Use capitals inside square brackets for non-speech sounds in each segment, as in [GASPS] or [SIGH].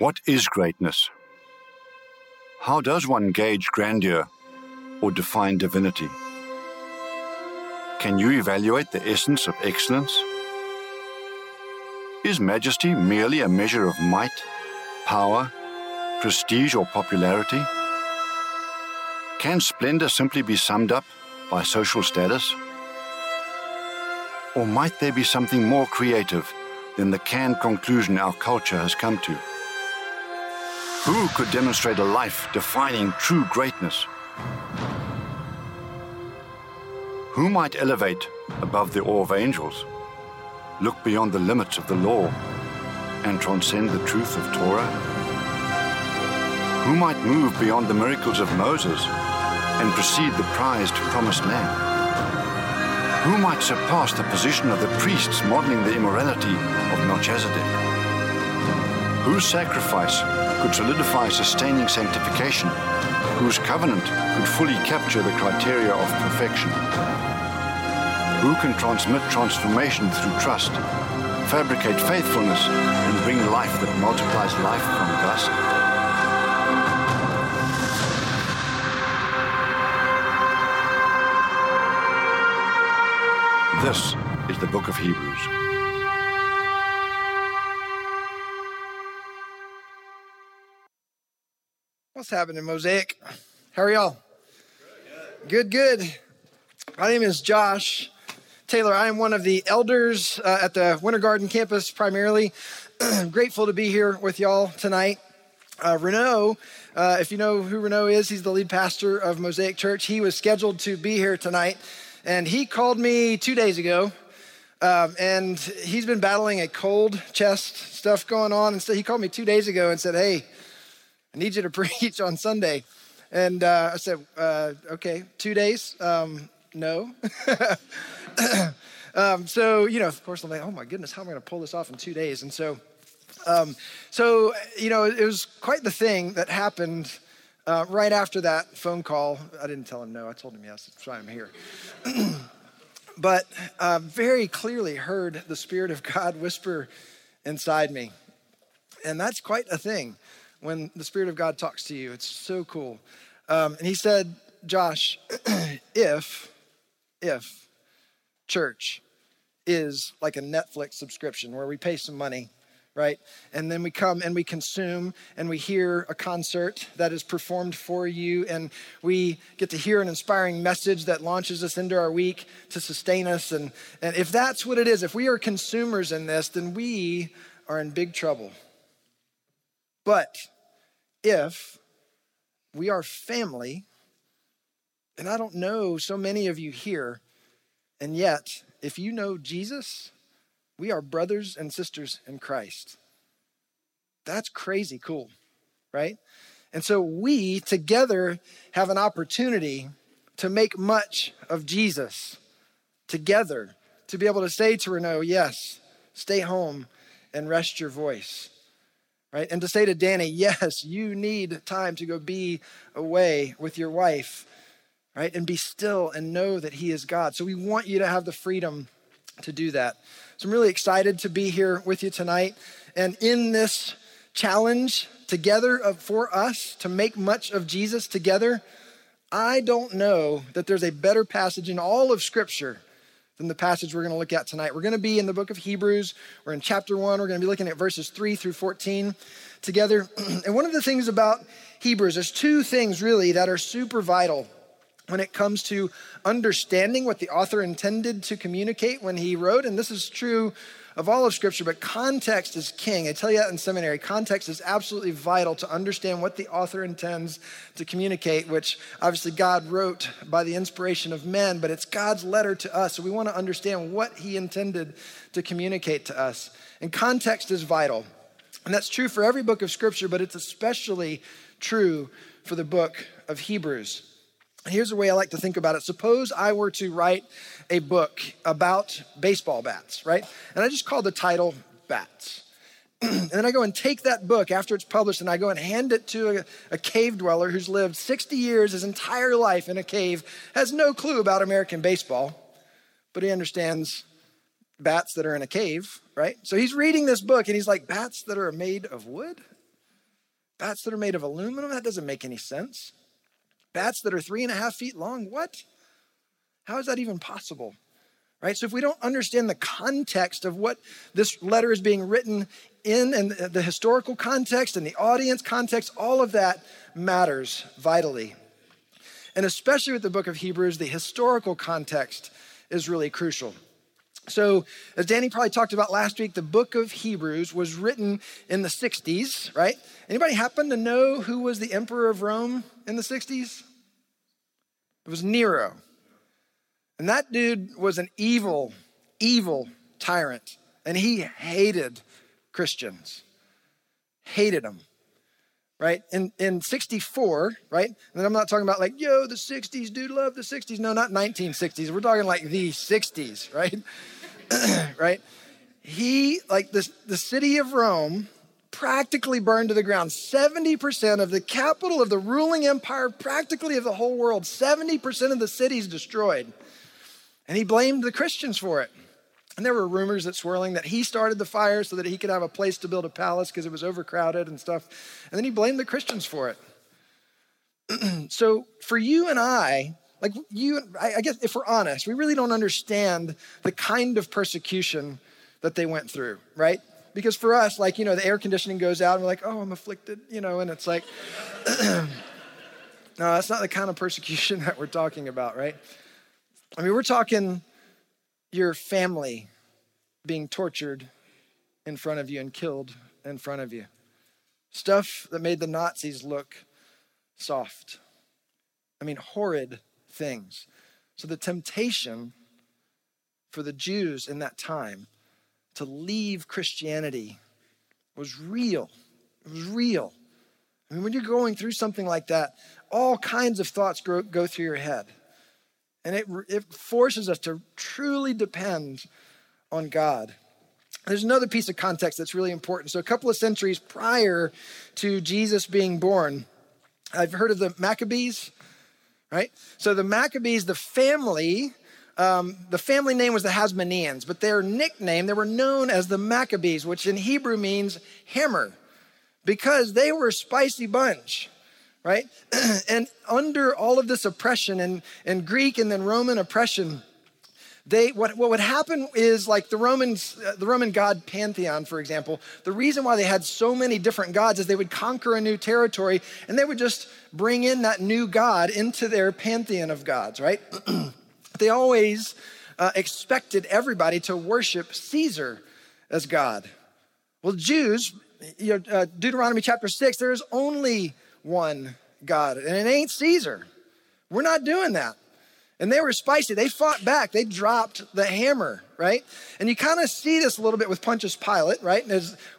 What is greatness? How does one gauge grandeur or define divinity? Can you evaluate the essence of excellence? Is majesty merely a measure of might, power, prestige, or popularity? Can splendor simply be summed up by social status? Or might there be something more creative than the canned conclusion our culture has come to? Who could demonstrate a life defining true greatness? Who might elevate above the awe of angels, look beyond the limits of the law, and transcend the truth of Torah? Who might move beyond the miracles of Moses and precede the prized promised land? Who might surpass the position of the priests modeling the immorality of Melchizedek? Whose sacrifice could solidify sustaining sanctification, whose covenant could fully capture the criteria of perfection. Who can transmit transformation through trust, fabricate faithfulness, and bring life that multiplies life from dust? This is the book of Hebrews. Happening, Mosaic? How are y'all? Good, good. My name is Josh Taylor. I am one of the elders uh, at the Winter Garden campus primarily. I'm [CLEARS THROAT] grateful to be here with y'all tonight. Uh, Renault, uh, if you know who Renault is, he's the lead pastor of Mosaic Church. He was scheduled to be here tonight, and he called me two days ago. Um, and he's been battling a cold chest stuff going on. And so he called me two days ago and said, Hey, I need you to [LAUGHS] preach on Sunday. And uh, I said, uh, okay, two days? Um, no. [LAUGHS] um, so, you know, of course, I'm like, oh my goodness, how am I going to pull this off in two days? And so, um, so, you know, it was quite the thing that happened uh, right after that phone call. I didn't tell him no, I told him yes, that's why I'm here. [CLEARS THROAT] but uh, very clearly heard the Spirit of God [LAUGHS] whisper inside me. And that's quite a thing when the Spirit of God talks to you. It's so cool. Um, and he said, Josh, [CLEARS THROAT] if, if church is like a Netflix subscription where we pay some money, right? And then we come and we consume and we hear a concert that is performed for you, and we get to hear an inspiring message that launches us into our week to sustain us. And, and if that's what it is, if we are consumers in this, then we are in big trouble. But if we are family, and I don't know so many of you here, and yet, if you know Jesus, we are brothers and sisters in Christ. That's crazy cool, right? And so we together have an opportunity to make much of Jesus together, to be able to say to Renault, yes, stay home and rest your voice right? And to say to Danny, [LAUGHS] yes, you need time to go be away with your wife, right? And be still and know that He is God. So we want you to have the freedom to do that. So I'm really excited to be here with you tonight. And in this challenge together of, for us to make much of Jesus together, I don't know that there's a better passage in all of Scripture than the passage we're going to look at tonight. We're going to be in the book of Hebrews. We're in chapter one. We're going to be looking at verses three through 14 together. [CLEARS THROAT] and one of the things about Hebrews, there's two things really that are super vital when it comes to understanding what the author intended to communicate when he wrote. And this is true of all of Scripture, but context is king. I tell you that in seminary. Context is absolutely vital to understand what the author intends to communicate, which obviously God wrote by the inspiration of men, but it's God's letter to us. So we want to understand what he intended to communicate to us. And context is vital. And that's true for every book of Scripture, but it's especially true for the book of Hebrews. Here's the way I like to think about it. Suppose I were to write a book about baseball bats, right? And I just call the title Bats. [CLEARS THROAT] and then I go and take that book after it's published and I go and hand it to a, a, cave dweller who's lived 60 years, his entire life in a cave, has no clue about American baseball, but he understands bats that are in a cave, right? So he's reading this book and he's like, Bats that are made of wood? Bats that are made of aluminum? That doesn't make any sense. Bats that are three and a half feet long? What? How is that even possible? Right? So, if we don't understand the context of what this letter is being written in and the historical context and the audience context, all of that matters vitally. And especially with the book of Hebrews, the historical context is really crucial. So, as Danny probably talked about last week, the book of Hebrews was written in the 60s, right? Anybody happen to know who was the emperor of Rome in the 60s? It was Nero. And that dude was an evil, evil tyrant. And he hated Christians, hated them right? In, in 64, right? And I'm not talking about like, yo, the 60s, dude, love the 60s. No, not 1960s. We're talking like the 60s, right? [CLEARS THROAT] right? He, like the, the city of Rome, practically burned to the ground. 70% of the capital of the ruling empire, practically of the whole world, 70% of the cities destroyed. And he blamed the Christians for it. And there were rumors that swirling that he started the fire so that he could have a place to build a palace because it was overcrowded and stuff. And then he blamed the Christians for it. [CLEARS THROAT] so for you and I, like you, I guess if we're honest, we really don't understand the kind of persecution that they went through, right? Because for us, like, you know, the air conditioning goes out and we're like, oh, I'm afflicted, you know, and it's like, [CLEARS THROAT] no, that's not the kind of persecution [LAUGHS] that we're talking about, right? I mean, we're talking your family being tortured in front of you and killed in front of you. Stuff that made the Nazis look soft. I mean, horrid things. So the temptation for the Jews in that time to leave Christianity was real. It was real. I mean, when you're going through something like that, all kinds of thoughts go, go through your head. And it, it forces us to truly depend on God. There's another piece of context that's really important. So, a couple of centuries prior to Jesus being born, I've heard of the Maccabees, right? So, the Maccabees, the family, um, the family name was the Hasmoneans, but their nickname, they were known as the Maccabees, which in Hebrew means hammer, because they were a spicy bunch right? [CLEARS THROAT] and under all of this oppression and, and Greek and then Roman oppression, they what, what would happen is like the Romans, uh, the Roman god pantheon, for example, the reason why they had so many different gods is they would conquer a new territory and they would just bring in that new god into their pantheon of gods, right? [CLEARS THROAT] they always uh, expected everybody to worship Caesar as God. Well, Jews, you know, uh, Deuteronomy chapter six, there is only one God, and it ain't Caesar. We're not doing that. And they were spicy. They fought back. They dropped the hammer, right? And you kind of see this a little bit with Pontius Pilate, right?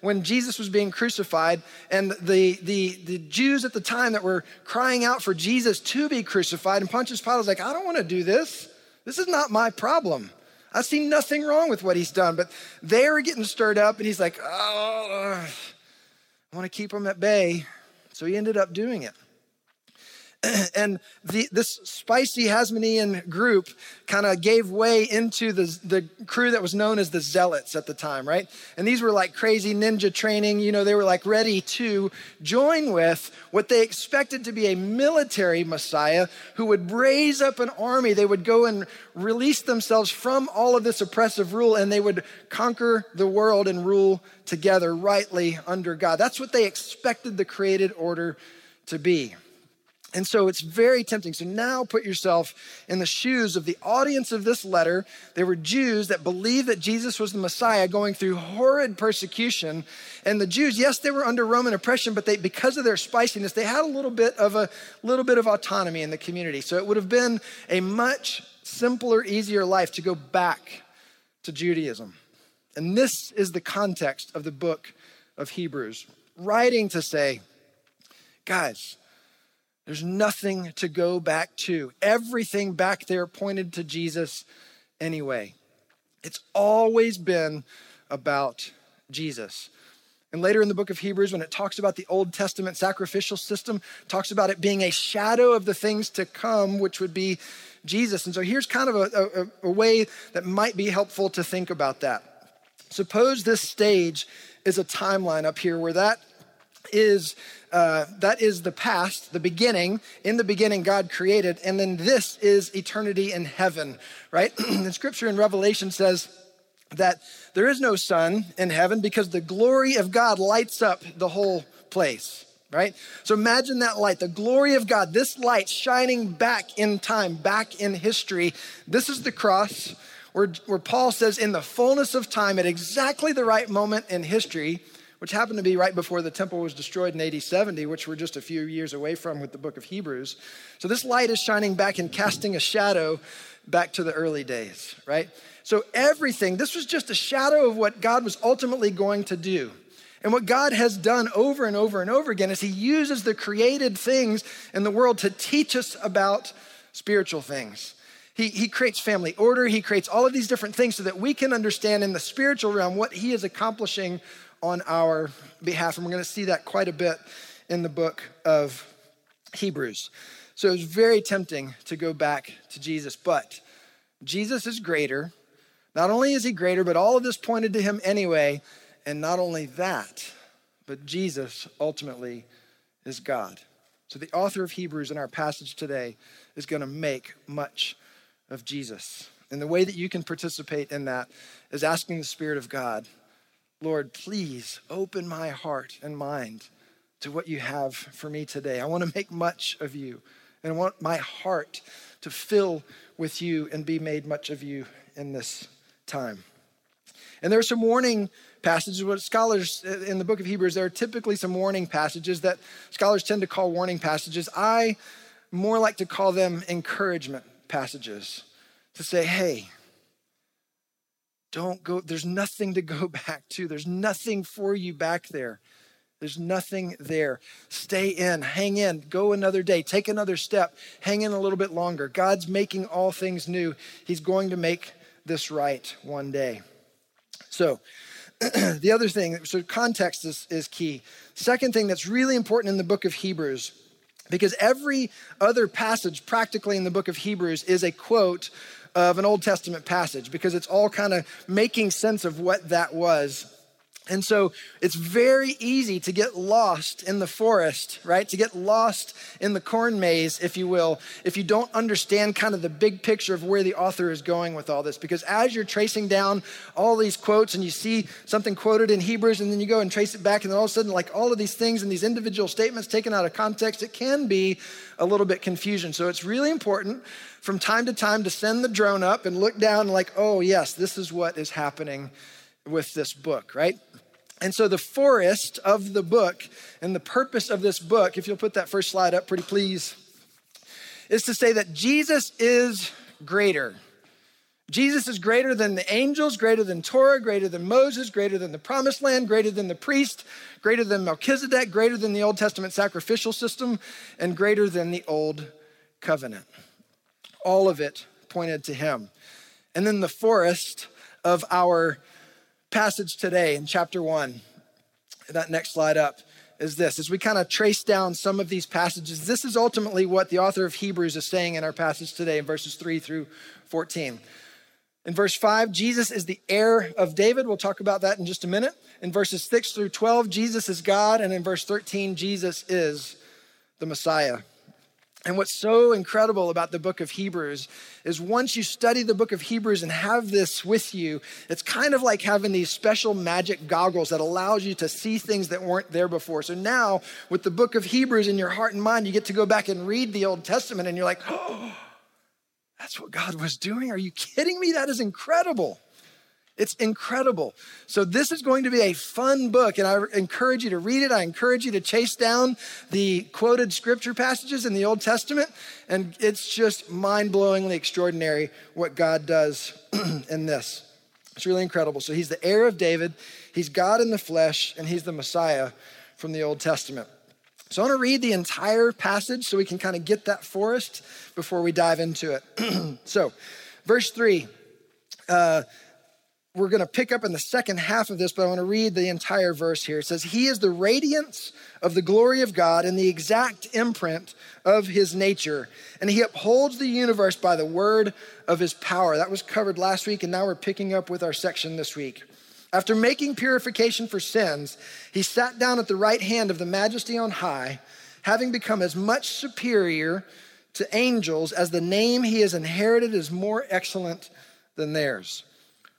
When Jesus was being crucified, and the, the, the Jews at the time that were crying out for Jesus to be crucified, and Pontius Pilate was like, I don't want to do this. This is not my problem. I see nothing wrong with what he's done. But they were getting stirred up, and he's like, oh, I want to keep them at bay. So he ended up doing it. [CLEARS THROAT] and the, this spicy Hasmonean group kind of gave way into the, the crew that was known as the Zealots at the time, right? And these were like crazy ninja training. You know, they were like ready to join with what they expected to be a military Messiah who would raise up an army. They would go and release themselves from all of this oppressive rule and they would conquer the world and rule together rightly under God. That's what they expected the created order to be. And so it's very tempting. So now put yourself in the shoes of the audience of this letter. They were Jews that believed that Jesus was the Messiah going through horrid persecution. And the Jews, yes, they were under Roman oppression, but they, because of their spiciness, they had a little bit of a little bit of autonomy in the community. So it would have been a much simpler, easier life to go back to Judaism. And this is the context of the book of Hebrews, writing to say, guys, there's nothing to go back to. Everything back there pointed to Jesus anyway. It's always been about Jesus. And later in the book of Hebrews, when it talks about the Old Testament sacrificial system, talks about it being a shadow of the things to come, which would be Jesus. And so here's kind of a, a, a way that might be helpful to think about that. Suppose this stage is a timeline up here where that is uh, that is the past, the beginning. In the beginning, God created, and then this is eternity in heaven, right? [CLEARS THROAT] the scripture in Revelation says that there is no sun in heaven because the glory of God lights up the whole place, right? So imagine that light, the glory of God, this light shining back in time, back in history. This is the cross where, where Paul says, in the fullness of time, at exactly the right moment in history, which happened to be right before the temple was destroyed in AD 70, which we're just a few years away from with the book of Hebrews. So this light is shining back and casting a shadow back to the early days, right? So everything, this was just a shadow of what God was ultimately going to do. And what God has done over and over and over again is He uses the created things in the world to teach us about spiritual things. He, he creates family order, He creates all of these different things so that we can understand in the spiritual realm what He is accomplishing on our behalf. And we're going to see that quite a bit in the book of Hebrews. So it was very tempting to go back to Jesus, but Jesus is greater. Not only is he greater, but all of this pointed to him anyway. And not only that, but Jesus ultimately is God. So the author of Hebrews in our passage today is going to make much of Jesus. And the way that you can participate in that is asking the Spirit of God Lord, please open my heart and mind to what you have for me today. I want to make much of you and I want my heart to fill with you and be made much of you in this time. And there are some warning passages. What scholars uh, in the book of Hebrews, there are typically some warning passages that scholars tend to call warning passages. I more like to call them encouragement passages to say, hey, don't go, there's nothing to go [LAUGHS] back to. There's nothing for you back there. There's nothing there. Stay in, hang in, go another day, take another step, hang in a little bit longer. God's making all things new. He's going to make this right one day. So, [CLEARS THROAT] the other thing, so context is, is key. Second thing that's really important in the book of Hebrews, because every other passage practically in the book of Hebrews is a quote of an Old Testament passage because it's all kind of making sense of what that was. And so it's very easy to get lost in the forest, right? To get lost in the corn maze, if you will, if you don't understand kind of the big picture of where the author is going with all this. Because as you're tracing down all these quotes and you see something quoted in Hebrews and then you go and trace it back, and then all of a sudden, like all of these things and these individual statements taken out of context, it can be a little bit confusion. So it's really important from time to time to send the drone up and look down, like, oh, yes, this is what is happening with this book, right? And so the forest of the book and the purpose of this book, if you'll put that first slide up, pretty please, is to say that Jesus is greater. Jesus is greater than the angels, greater than Torah, greater than Moses, greater than the promised land, greater than the priest, greater than Melchizedek, greater than the Old Testament sacrificial system, and greater than the Old Covenant all of it pointed to him. And then the forest of our passage today in chapter one, that next slide up is this. As we kind of trace down some of these passages, this is ultimately what the author of Hebrews is saying in our passage today in verses 3 through 14. In verse 5, Jesus is the heir of David. We'll talk about that in just a minute. In verses 6 through 12, Jesus is God. And in verse 13, Jesus is the Messiah. And what's so incredible about the book of Hebrews is once you study the book of Hebrews and have this with you, it's kind of like having these special magic goggles that allows you to see things that weren't there before. So now, with the book of Hebrews in your heart and mind, you get to go back and read the Old Testament and you're like, oh, [GASPS] that's what God was doing? Are you kidding me? That is incredible. It's incredible. So, this is going to be a fun book, and I encourage you to read it. I encourage you to chase down the quoted scripture passages in the Old Testament, and it's just mind blowingly extraordinary what God does [CLEARS THROAT] in this. It's really incredible. So, he's the heir of David, he's God in the flesh, and he's the Messiah from the Old Testament. So, I want to read the entire passage so we can kind of get that forest before we dive into it. [CLEARS THROAT] so, verse 3. Uh, we're going to pick up in the second half of this, but I want to read the entire verse here. It says, He is the radiance of the glory of God and the exact imprint of his nature. And he upholds the universe by the word of his power. That was covered last week, and now we're picking up with our section this week. After making purification for sins, he sat down at the right hand of the majesty on high, having become as much superior to angels as the name he has inherited is more excellent than theirs.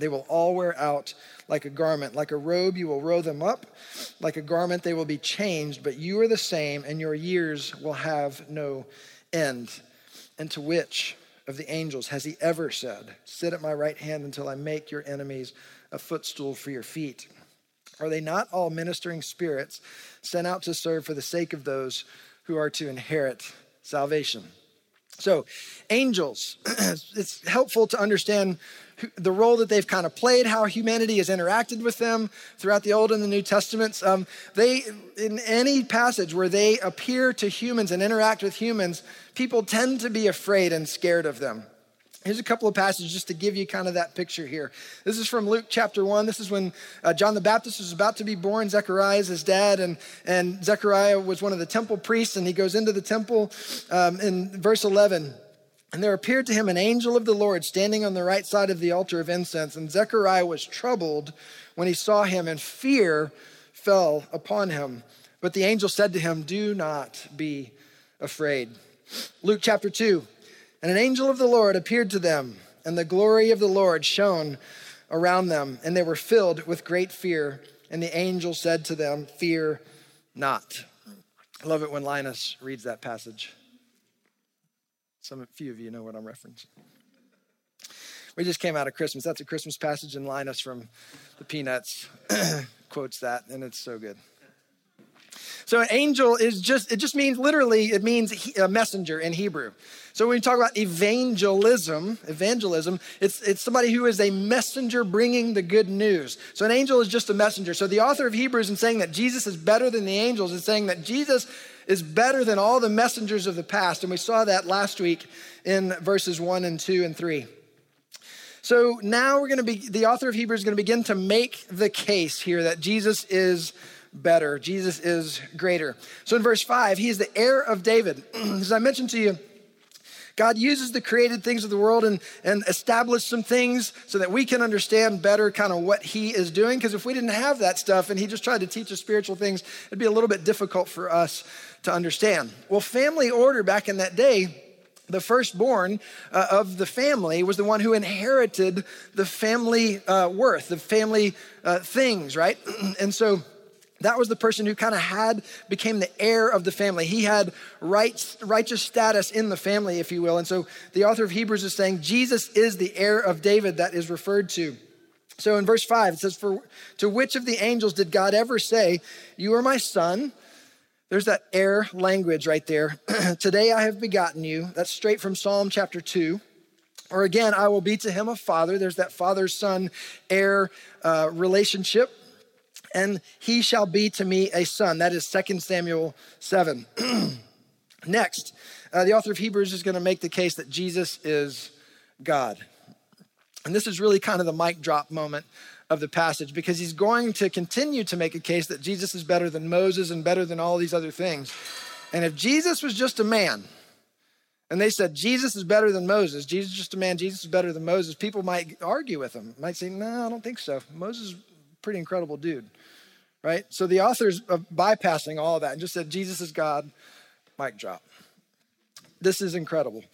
they will all wear out like a garment. Like a robe, you will roll them up. Like a garment, they will be changed, but you are the same, and your years will have no end. And to which of the angels has he ever said, Sit at my right hand until I make your enemies a footstool for your feet? Are they not all ministering spirits sent out to serve for the sake of those who are to inherit salvation? So, angels, [CLEARS THROAT] it's helpful to understand the role that they've kind of played, how humanity has interacted with them throughout the Old and the New Testaments. Um, they, in any passage where they appear to humans and interact with humans, people tend to be afraid and scared of them. Here's a couple of passages just to give you kind of that picture here. This is from Luke chapter 1. This is when uh, John the Baptist was about to be born. Zechariah is his dad, and, and Zechariah was one of the temple priests, and he goes into the temple um, in verse 11. And there appeared to him an angel of the Lord standing on the right side of the altar of incense. And Zechariah was troubled when he saw him, and fear fell upon him. But the angel said to him, Do not be afraid. Luke chapter 2 And an angel of the Lord appeared to them, and the glory of the Lord shone around them, and they were filled with great fear. And the angel said to them, Fear not. I love it when Linus reads that passage. Some few of you know what I'm referencing. We just came out of Christmas. That's a Christmas passage, and Linus from the Peanuts [CLEARS THROAT] quotes that, and it's so good. So an angel is just, it just means literally, it means a messenger in Hebrew. So when we talk about evangelism, evangelism, it's, it's somebody who is a messenger bringing the good news. So an angel is just a messenger. So the author of Hebrews in saying that Jesus is better than the angels is saying that Jesus is better than all the messengers of the past. And we saw that last week in verses 1 and 2 and 3. So now we're going to be, the author of Hebrews is going to begin to make the case here that Jesus is better. Jesus is greater. So in verse 5, he is the heir of David. [CLEARS THROAT] As I mentioned to you, God uses the created things of the world and, and establish some things so that we can understand better kind of what He is doing. Because if we didn't have that stuff and He just tried to teach us spiritual things, it'd be a little bit difficult for us to understand. Well, family order back in that day the firstborn uh, of the family was the one who inherited the family uh, worth, the family uh, things, right? [CLEARS THROAT] and so that was the person who kind of had became the heir of the family. He had righteous status in the family if you will. And so the author of hebrews is saying jesus is the heir of david that is referred to. So in verse 5 it says for to which of the angels did god ever say you are my son? There's that heir language right there. [CLEARS THROAT] Today i have begotten you. That's straight from psalm chapter 2 or again i will be to him a father. There's that father son heir uh, relationship and he shall be to me a son. That is 2 Samuel 7. [CLEARS THROAT] Next, uh, the author of Hebrews is going to make the case that Jesus is God. And this is really kind of the mic drop moment of the passage because he's going to continue to make a case that Jesus is better than Moses and better than all these other things. And if Jesus was just a man, and they said Jesus is better than Moses, Jesus is just a man, Jesus is better than Moses, people might argue with him, might say, no, I don't think so. Moses is a pretty incredible dude right? So the author's bypassing all that and just said, Jesus is God, mic drop. This is incredible.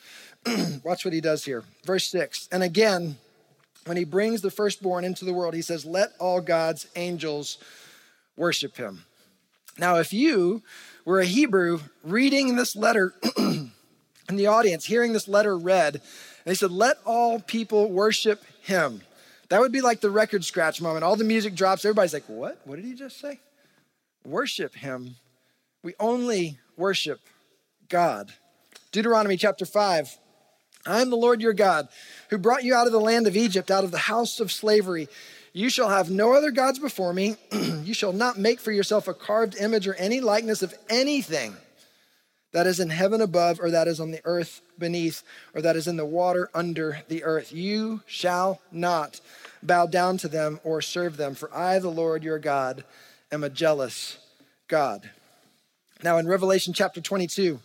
[CLEARS THROAT] Watch what he does here. Verse six. And again, when he brings the firstborn into the world, he says, Let all God's angels worship him. Now, if you were a Hebrew reading this letter [CLEARS THROAT] in the audience, hearing this letter read, and he said, Let all people worship him. That would be like the record scratch moment. All the music drops, everybody's like, What? What did he just say? Worship him. We only worship God. Deuteronomy chapter 5. I am the Lord your God, who brought you out of the land of Egypt, out of the house of slavery. You shall have no other gods before me. [CLEARS THROAT] you shall not make for yourself a carved image or any likeness of anything that is in heaven above, or that is on the earth beneath, or that is in the water under the earth. You shall not bow down to them or serve them, for I, the Lord your God, am a jealous God. Now, in Revelation chapter 22,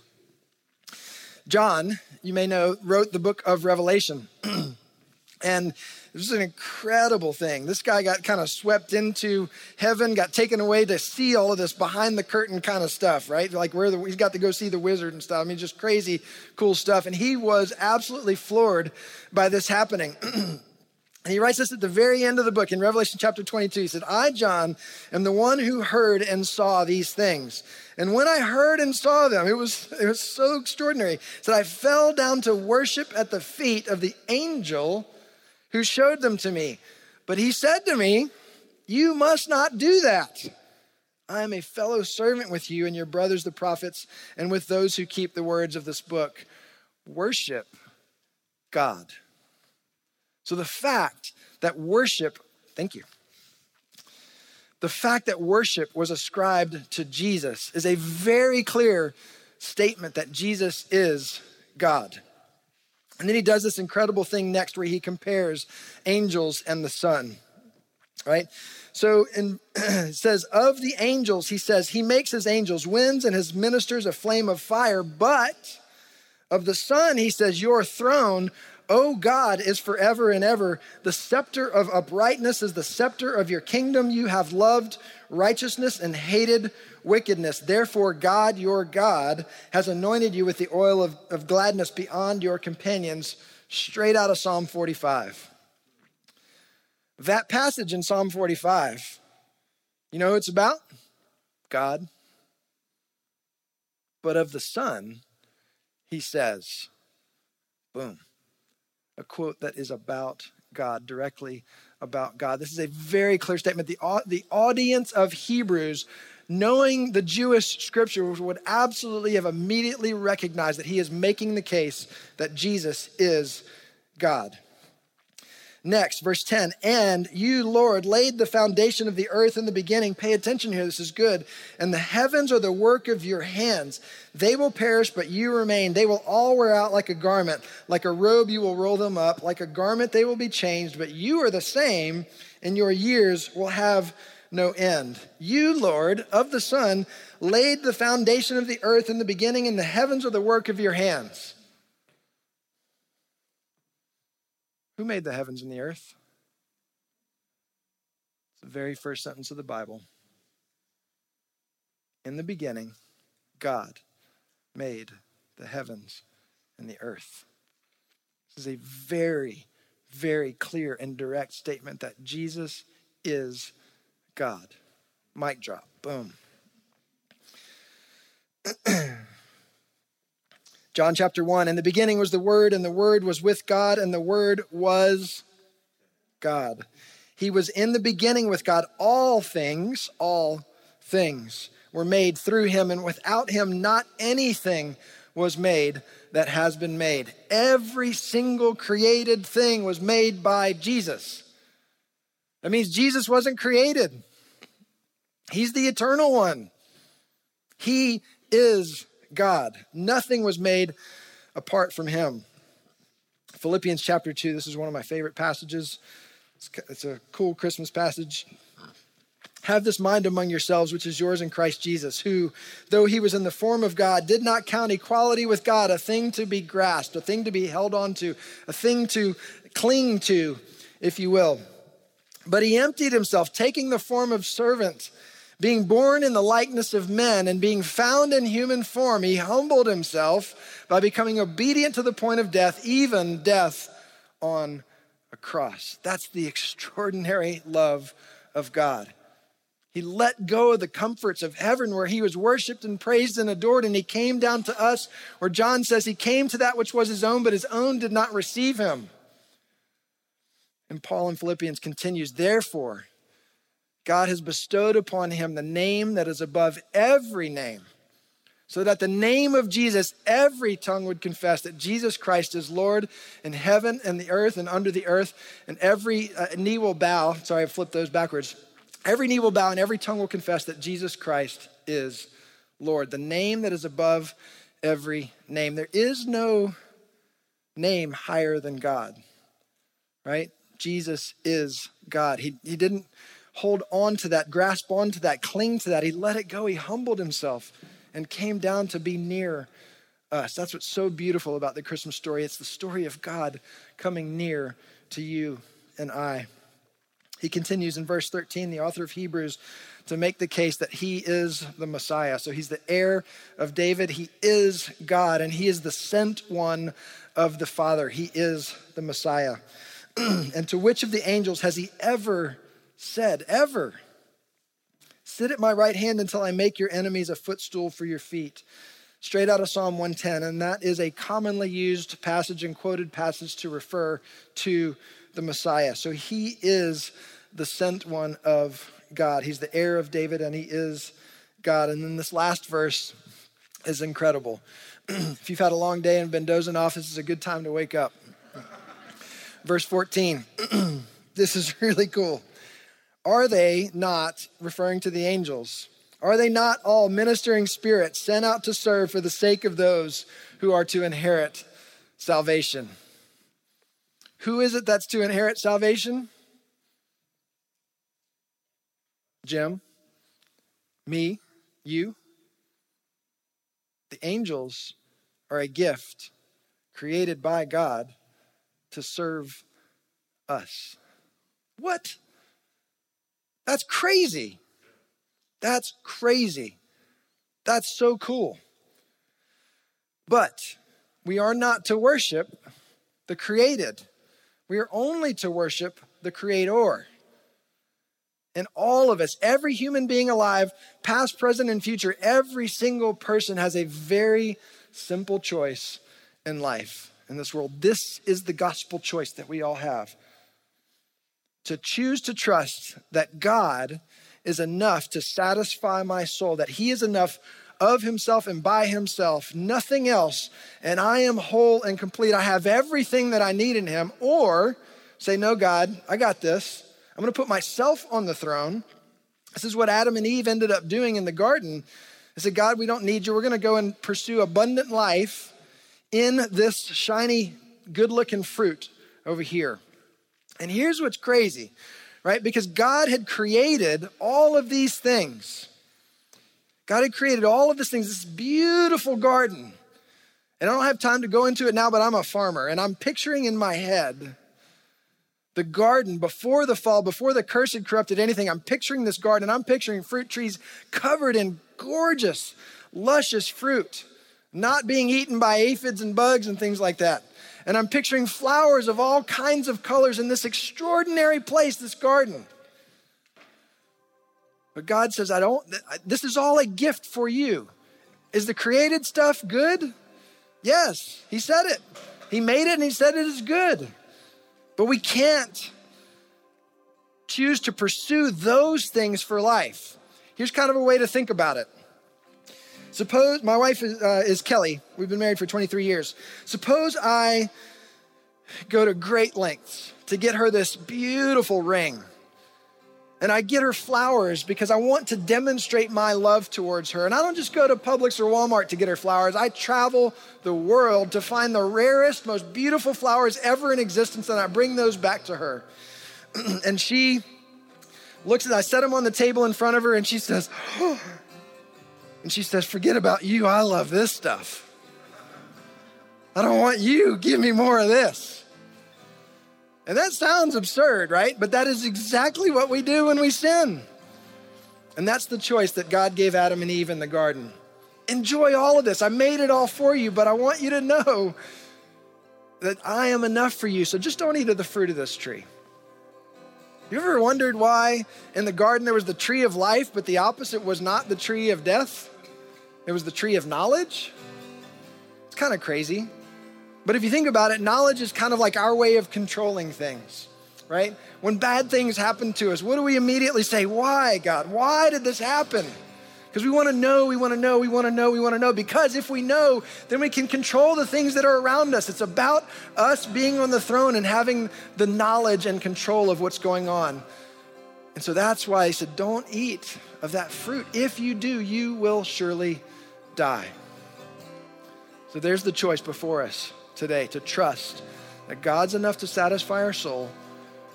John, you may know, wrote the book of Revelation. [CLEARS THROAT] and this is an incredible thing. This guy got kind of swept into heaven, got taken away to see all of this behind the curtain kind of stuff, right? Like where the, he's got to go see the wizard and stuff. I mean, just crazy cool stuff. And he was absolutely floored by this happening. [CLEARS THROAT] And he writes this at the very end of the book in Revelation chapter 22. He said, I, John, am the one who heard and saw these things. And when I heard and saw them, it was, it was so extraordinary. that I fell down to worship at the feet of the angel who showed them to me. But he said to me, You must not do that. I am a fellow servant with you and your brothers, the prophets, and with those who keep the words of this book. Worship God. So the fact that worship, thank you. The fact that worship was ascribed to Jesus is a very clear statement that Jesus is God. And then he does this incredible thing next where he compares angels and the Son, right? So in, [CLEARS THROAT] it says, of the angels, he says, he makes his angels winds and his ministers a flame of fire. But of the Son, he says, your throne, O God, is forever and ever. The scepter of uprightness is the scepter of your kingdom. You have loved righteousness and hated wickedness. Therefore, God, your God, has anointed you with the oil of, of gladness beyond your companions, straight out of Psalm 45. That passage in Psalm 45, you know who it's about? God. But of the Son, he says, boom, a quote that is about God, directly about God. This is a very clear statement. The, the audience of Hebrews knowing the Jewish scripture, would absolutely have immediately recognized that he is making the case that Jesus is God. Next, verse 10 And you, Lord, laid the foundation of the earth in the beginning. Pay attention here, this is good. And the heavens are the work of your hands. They will perish, but you remain. They will all wear out like a garment. Like a robe, you will roll them up. Like a garment, they will be changed, but you are the same, and your years will have no end. You, Lord, of the Son, laid the foundation of the earth in the beginning, and the heavens are the work of your hands. Who made the heavens and the earth? It's the very first sentence of the Bible. In the beginning, God made the heavens and the earth. This is a very, very clear and direct statement that Jesus is God. Mic drop. Boom. [CLEARS THROAT] John chapter 1 In the beginning was the Word, and the Word was with God, and the Word was God. He was in the beginning with God. All things, all things were made through him, and without him, not anything was made that has been made. Every single created thing was made by Jesus. That means Jesus wasn't created, He's the eternal one. He is God. Nothing was made apart from Him. Philippians chapter 2, this is one of my favorite passages. It's a cool Christmas passage. Have this mind among yourselves, which is yours in Christ Jesus, who, though he was in the form of God, did not count equality with God a thing to be grasped, a thing to be held on to, a thing to cling to, if you will. But he emptied himself, taking the form of servant, being born in the likeness of men, and being found in human form. He humbled himself by becoming obedient to the point of death, even death on a cross. That's the [LAUGHS] extraordinary love of God. He let go of the comforts of heaven where he was worshiped and praised and adored, and he came down to us where John says he came to that which was his own, but his own did not receive him. And Paul in Philippians continues, therefore, God has bestowed upon him the name that is above every name, so that the name of Jesus, every tongue would confess that Jesus Christ is Lord in heaven and the earth and under the earth, and every uh, knee will bow. Sorry, I flipped those backwards. Every knee will bow and every tongue will confess that Jesus Christ is Lord, the name that is above every name. There is no name higher than God, right? Jesus is God. He, he didn't hold on to that, grasp on to that, cling to that. He let it go. He humbled himself and came down to be near us. That's what's so beautiful about the Christmas story. It's the story of God coming near to you and I. He continues in verse 13, the author of Hebrews, to make the case that he is the Messiah. So he's the heir of David. He is God, and he is the sent one of the Father. He is the Messiah. [CLEARS THROAT] and to which of the angels has he ever said, ever, sit at my right hand until I make your enemies a footstool for your feet? Straight out of Psalm 110. And that is a commonly used passage and quoted passage to refer to the Messiah. So he is the sent one of God. He's the heir of David and he is God. And then this last verse is incredible. [CLEARS THROAT] if you've had a long day and been dozing off, this is a good time to wake up. Verse 14. [CLEARS THROAT] this is [LAUGHS] really cool. Are they not, referring to the angels, are they not all ministering spirits sent out to serve for the sake of those who are to inherit salvation? Who is it that's to inherit salvation? Jim, me, you. The angels are a gift created by God to serve us. What? That's crazy. That's crazy. That's so cool. But we are not to worship the created. We are only to worship the creator. And all of us, every human being alive, past, present, and future, every single person has a very simple choice in life, in this world. This is the gospel choice that we all have to choose to trust that God is enough to satisfy my soul, that He is enough of Himself and by Himself, nothing else, and I am whole and complete. I have everything that I need in Him, or say, No, God, I got this. I'm going to put myself on the throne. This is what Adam and Eve ended up doing in the garden. They said, God, we don't need you. We're going to go and pursue abundant life in this shiny, good looking fruit over here. And here's what's crazy, right? Because God had created all of these things. God had created all of these things, this beautiful garden. And I don't have time to go into it now, but I'm a farmer and I'm picturing in my head the garden before the fall, before the curse had corrupted anything. I'm picturing this garden. I'm picturing fruit trees covered in gorgeous, luscious fruit, not being eaten by aphids and bugs and things like that. And I'm picturing flowers of all kinds of colors in this extraordinary place, this garden. But God says, I don't, this is all a gift for you. Is the created stuff good? Yes, He said it. He made it and He said it is good. But we can't choose to pursue those things for life. Here's kind of a way to think about it. Suppose my wife is, uh, is Kelly. We've been married for 23 years. Suppose I go to great lengths to get her this beautiful ring. And I get her flowers because I want to demonstrate my love towards her. And I don't just go to Publix or Walmart to get her flowers. I travel the world to find the rarest, most beautiful flowers ever in existence, and I bring those back to her. [CLEARS THROAT] and she looks at, I set them on the table in front of her, and she says, [GASPS] oh, and she says, Forget about you. I love this stuff. I don't want you. Give me more of this. And that sounds absurd, right? But that is exactly what we do when we sin. And that's the choice that God gave Adam and Eve in the garden. Enjoy all of this. I made it all for you, but I want you to know that I am enough for you. So just don't eat of the fruit of this tree. You ever wondered why in the garden there was the tree of life, but the opposite was not the tree of death? It was the tree of knowledge. It's kind of crazy. But if you think about it, knowledge is kind of like our way of controlling things, right? When bad things happen to us, what do we immediately say? Why, God? Why did this happen? Because we want to know, we want to know, we want to know, we want to know. Because if we know, then we can control the things that are around us. It's about us being on the throne and having the knowledge and control of what's going on. And so that's why he said, Don't eat of that fruit. If you do, you will surely die. So there's the choice before us today to trust that God's enough to satisfy our soul,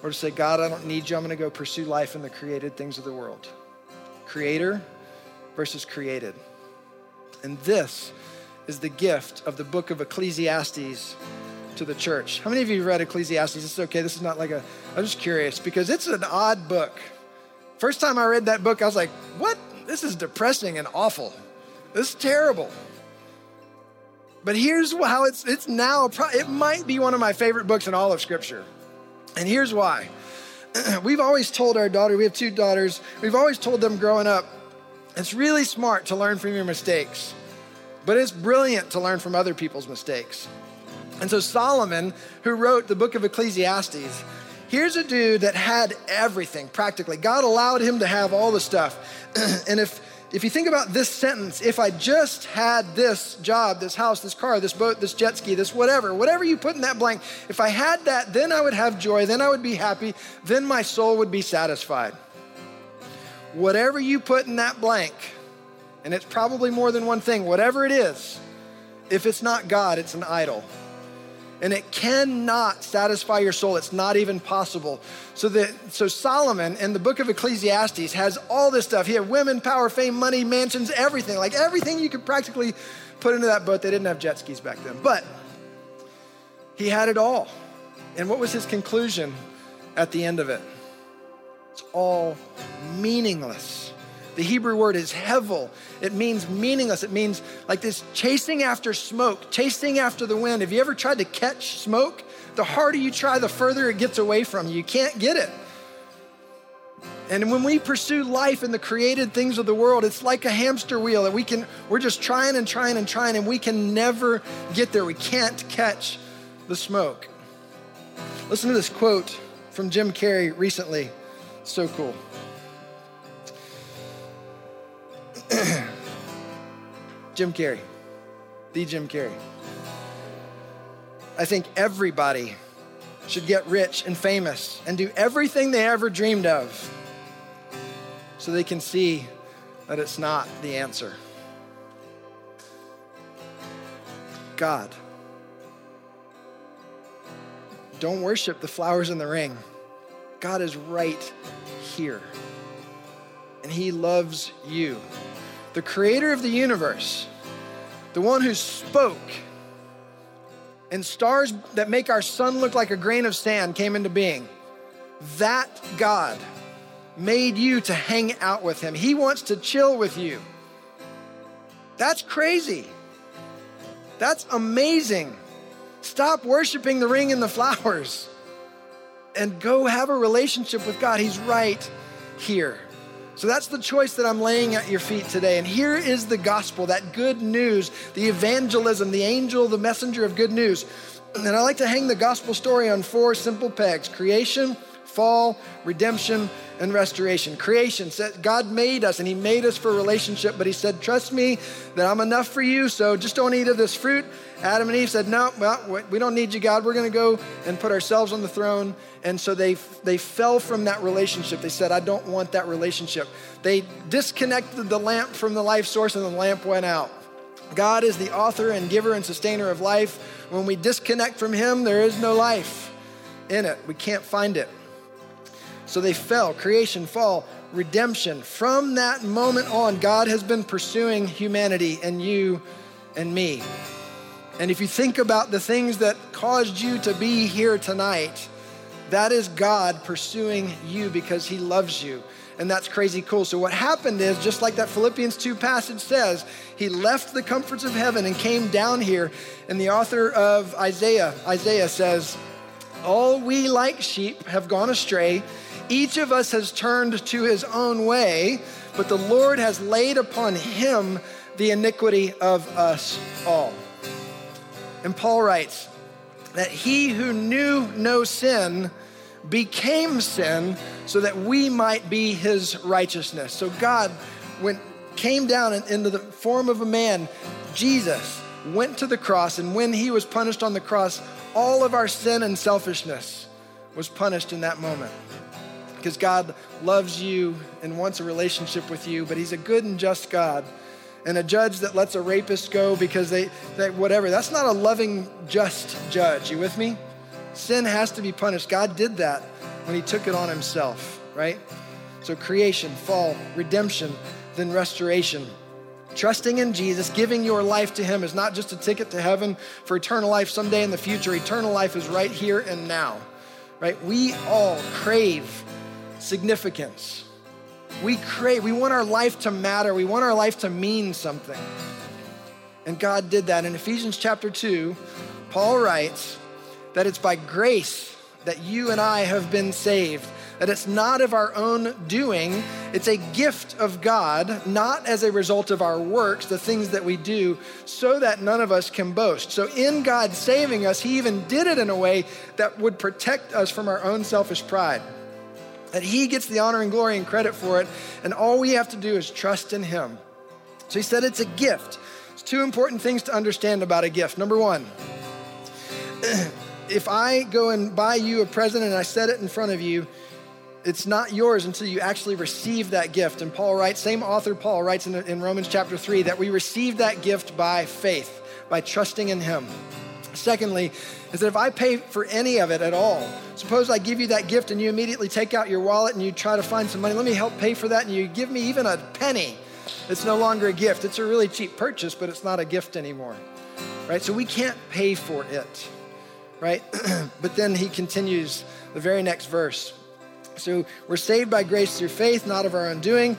or to say, God, I don't need you. I'm going to go pursue life in the created things of the world. Creator versus created. And this is the gift of the book of Ecclesiastes to the church. How many of you read Ecclesiastes? This is okay. This is not like a, I'm just curious because it's an odd book. First time I read that book, I was like, what? This is depressing and awful. This is terrible. But here's how it's, it's now, it might be one of my favorite books in all of Scripture. And here's why. [CLEARS THROAT] We've always told our daughter, we have two daughters, we've always told them growing up, it's really smart to learn from your mistakes, but it's brilliant to learn from other people's mistakes. And so Solomon, who wrote the book of Ecclesiastes, here's a dude that had everything practically. God allowed him to have all the stuff. [CLEARS THROAT] and if if you think about this sentence, if I just had this job, this house, this car, this boat, this jet ski, this whatever, whatever you put in that blank, if I had that, then I would have joy, then I would be happy, then my soul would be satisfied whatever you put in that blank, and it's probably more than one thing, whatever it is, if it's not God, it's an idol. And it cannot satisfy your soul. It's not even possible. So that so Solomon in the book of Ecclesiastes has all this stuff. He had women, power, fame, money, mansions, everything. Like everything you could practically put into that boat. They didn't have jet skis back then. But he had it all. And what was his conclusion at the end of it? It's all meaningless. The Hebrew word is hevel. It means meaningless. It means like this chasing after smoke, chasing after the wind. Have you ever tried to catch smoke? The harder you try, the further it gets away from you. You can't get it. And when we pursue life in the created things of the world, it's like a hamster wheel that we can, we're just trying and trying and trying, and we can never get there. We can't catch the smoke. Listen to this quote from Jim Carrey recently. So cool. Jim Carrey, the Jim Carrey. I think everybody should get rich and famous and do everything they ever dreamed of so they can see that it's not the answer. God. Don't worship the flowers in the ring. God is right here. And He loves you. The creator of the universe, the one who spoke, and stars that make our sun look like a grain of sand came into being. That God made you to hang out with Him. He wants to chill with you. That's crazy. That's amazing. Stop worshiping the ring and the flowers and go have a relationship with God. He's right here. So that's the choice that I'm laying at your feet today. And here is the gospel, that good news, the evangelism, the angel, the messenger of good news. And I like to hang the gospel story on four simple pegs creation, fall, redemption, and restoration. Creation said God made us and He made us for relationship, but He said, Trust me that I'm enough for you, so just don't eat of this fruit. Adam and Eve said, No, well, we don't need you, God. We're going to go and put ourselves on the throne. And so they, they fell from that relationship. They said, I don't want that relationship. They disconnected the lamp from the life source, and the lamp went out. God is the author and giver and sustainer of life. When we disconnect from Him, there is no life in it. We can't find it. So they fell, creation, fall, redemption. From that moment on, God has been pursuing humanity and you and me. And if you think about the things that caused you to be here tonight, that is God pursuing you because he loves you. And that's crazy cool. So, what happened is, just like that Philippians 2 passage says, he left the comforts of heaven and came down here. And the author of Isaiah, Isaiah says, All we like sheep have gone astray each of us has turned to his own way, but the Lord has laid upon him the iniquity of us all. And Paul writes that he who knew no sin became sin so that we might be his righteousness. So God went came down into the form of a man, Jesus, went to the cross, and when he was punished on the cross, all of our sin and selfishness was punished in that moment. Because God loves you and wants a relationship with you, but he's a good and just God. And a judge that lets a rapist go because they, they whatever, that's not a loving, just judge. You with me? Sin has to be punished. God did that when he took it on himself, right? So creation, fall, redemption, then restoration. Trusting in Jesus, giving your life to Him is not just a ticket to heaven for eternal life someday in the future. Eternal life is right here and now, right? We all crave significance. We crave, we want our life to matter. We want our life to mean something. And God did that. In Ephesians chapter 2, Paul writes that it's by grace that you and I have been saved that it's not of our own doing, it's a gift of God, not as a result of our works, the things that we do, so that none of us can boast. So, in God saving us, He even did it in a way that would protect us from our own selfish pride. That He gets the honor and glory and credit for it, and all we have to do is trust in Him. So, He said it's a gift. It's two important things to understand about a gift. Number one, [CLEARS THROAT] if I go and buy you a present and I set it in front of you, it's not yours until you actually receive that gift. And Paul writes, same author Paul writes in, in Romans chapter 3 that we receive that gift by faith, by trusting in him. Secondly, is that if I pay for any of it at all, suppose I give you that gift and you immediately take out your wallet and you try to find some money, let me help pay for that, and you give me even a penny, it's no longer a gift. It's a really cheap purchase, but it's not a gift anymore, right? So we can't pay for it, right? [CLEARS THROAT] but then he continues the very next verse. So we're saved by grace through faith, not of our own doing.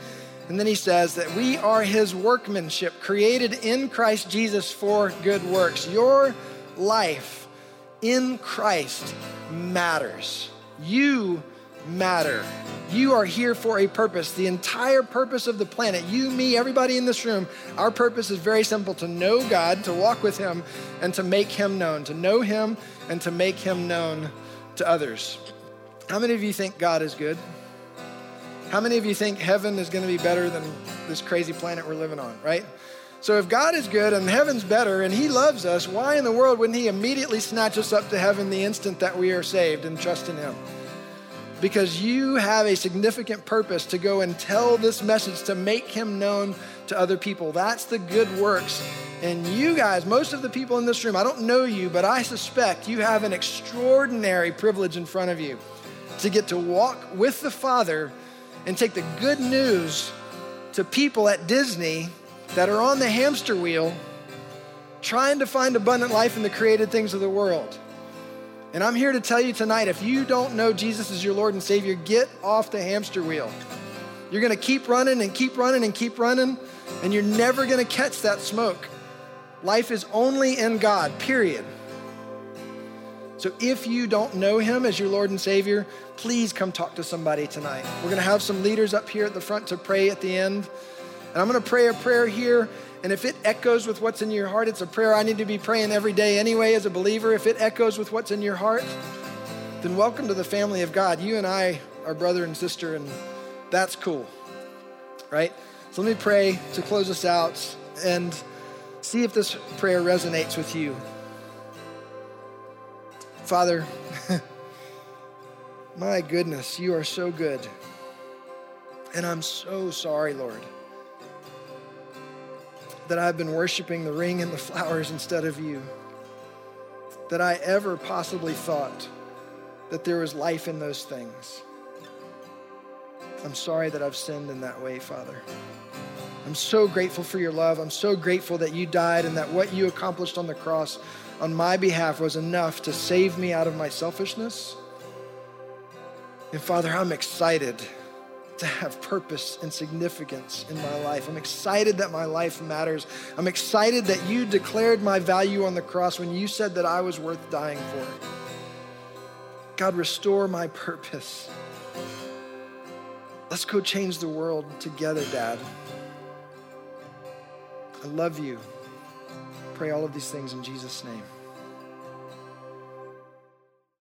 And then he says that we are his workmanship, created in Christ Jesus for good works. Your life in Christ matters. You matter. You are here for a purpose. The entire purpose of the planet, you, me, everybody in this room, our purpose is very simple to know God, to walk with Him, and to make Him known, to know Him and to make Him known to others. How many of you think God is good? How many of you think heaven is going to be better than this crazy planet we're living on, right? So if God is good and heaven's better and he loves us, why in the world wouldn't he immediately snatch us up to heaven the instant that we are saved and trust in him? Because you have a significant purpose to go and tell this message to make him known to other people. That's the good works. And you guys, most of the people in this room, I don't know you, but I suspect you have an extraordinary privilege in front of you to get to walk with the Father and take the good news to people at Disney that are on the hamster wheel trying to find abundant life in the created things of the world. And I'm here to tell you tonight if you don't know Jesus as your Lord and Savior, get off the hamster wheel. You're going to keep running and keep running and keep running, and you're never going to catch that smoke. Life is only in God, period. So if you don't know him as your Lord and Savior, please come talk to somebody tonight. We're going to have some leaders up here at the front to pray at the end. And I'm going to pray a prayer here. And if it echoes with what's in your heart, it's a prayer I need to be praying every day anyway as a believer. If it echoes with what's in your heart, then welcome to the family of God. You and I are brother and sister, and that's cool, right? So let me pray to close us out and see if this prayer resonates with you. Father, [LAUGHS] my goodness, you are so good. And I'm so sorry, Lord, that I've been worshiping the ring and the flowers instead of you. That I ever possibly thought that there was life in those things. I'm sorry that I've sinned in that way, Father. I'm so grateful for your love. I'm so grateful that you died and that what you accomplished on the cross on my behalf was enough to save me out of my selfishness. And Father, I'm excited to have purpose and significance in my life. I'm excited that my life matters. I'm excited that you declared my value on the cross when you said that I was worth dying for. God, restore my purpose. Let's go change the world together, Dad. I love you pray all of these things in Jesus' name.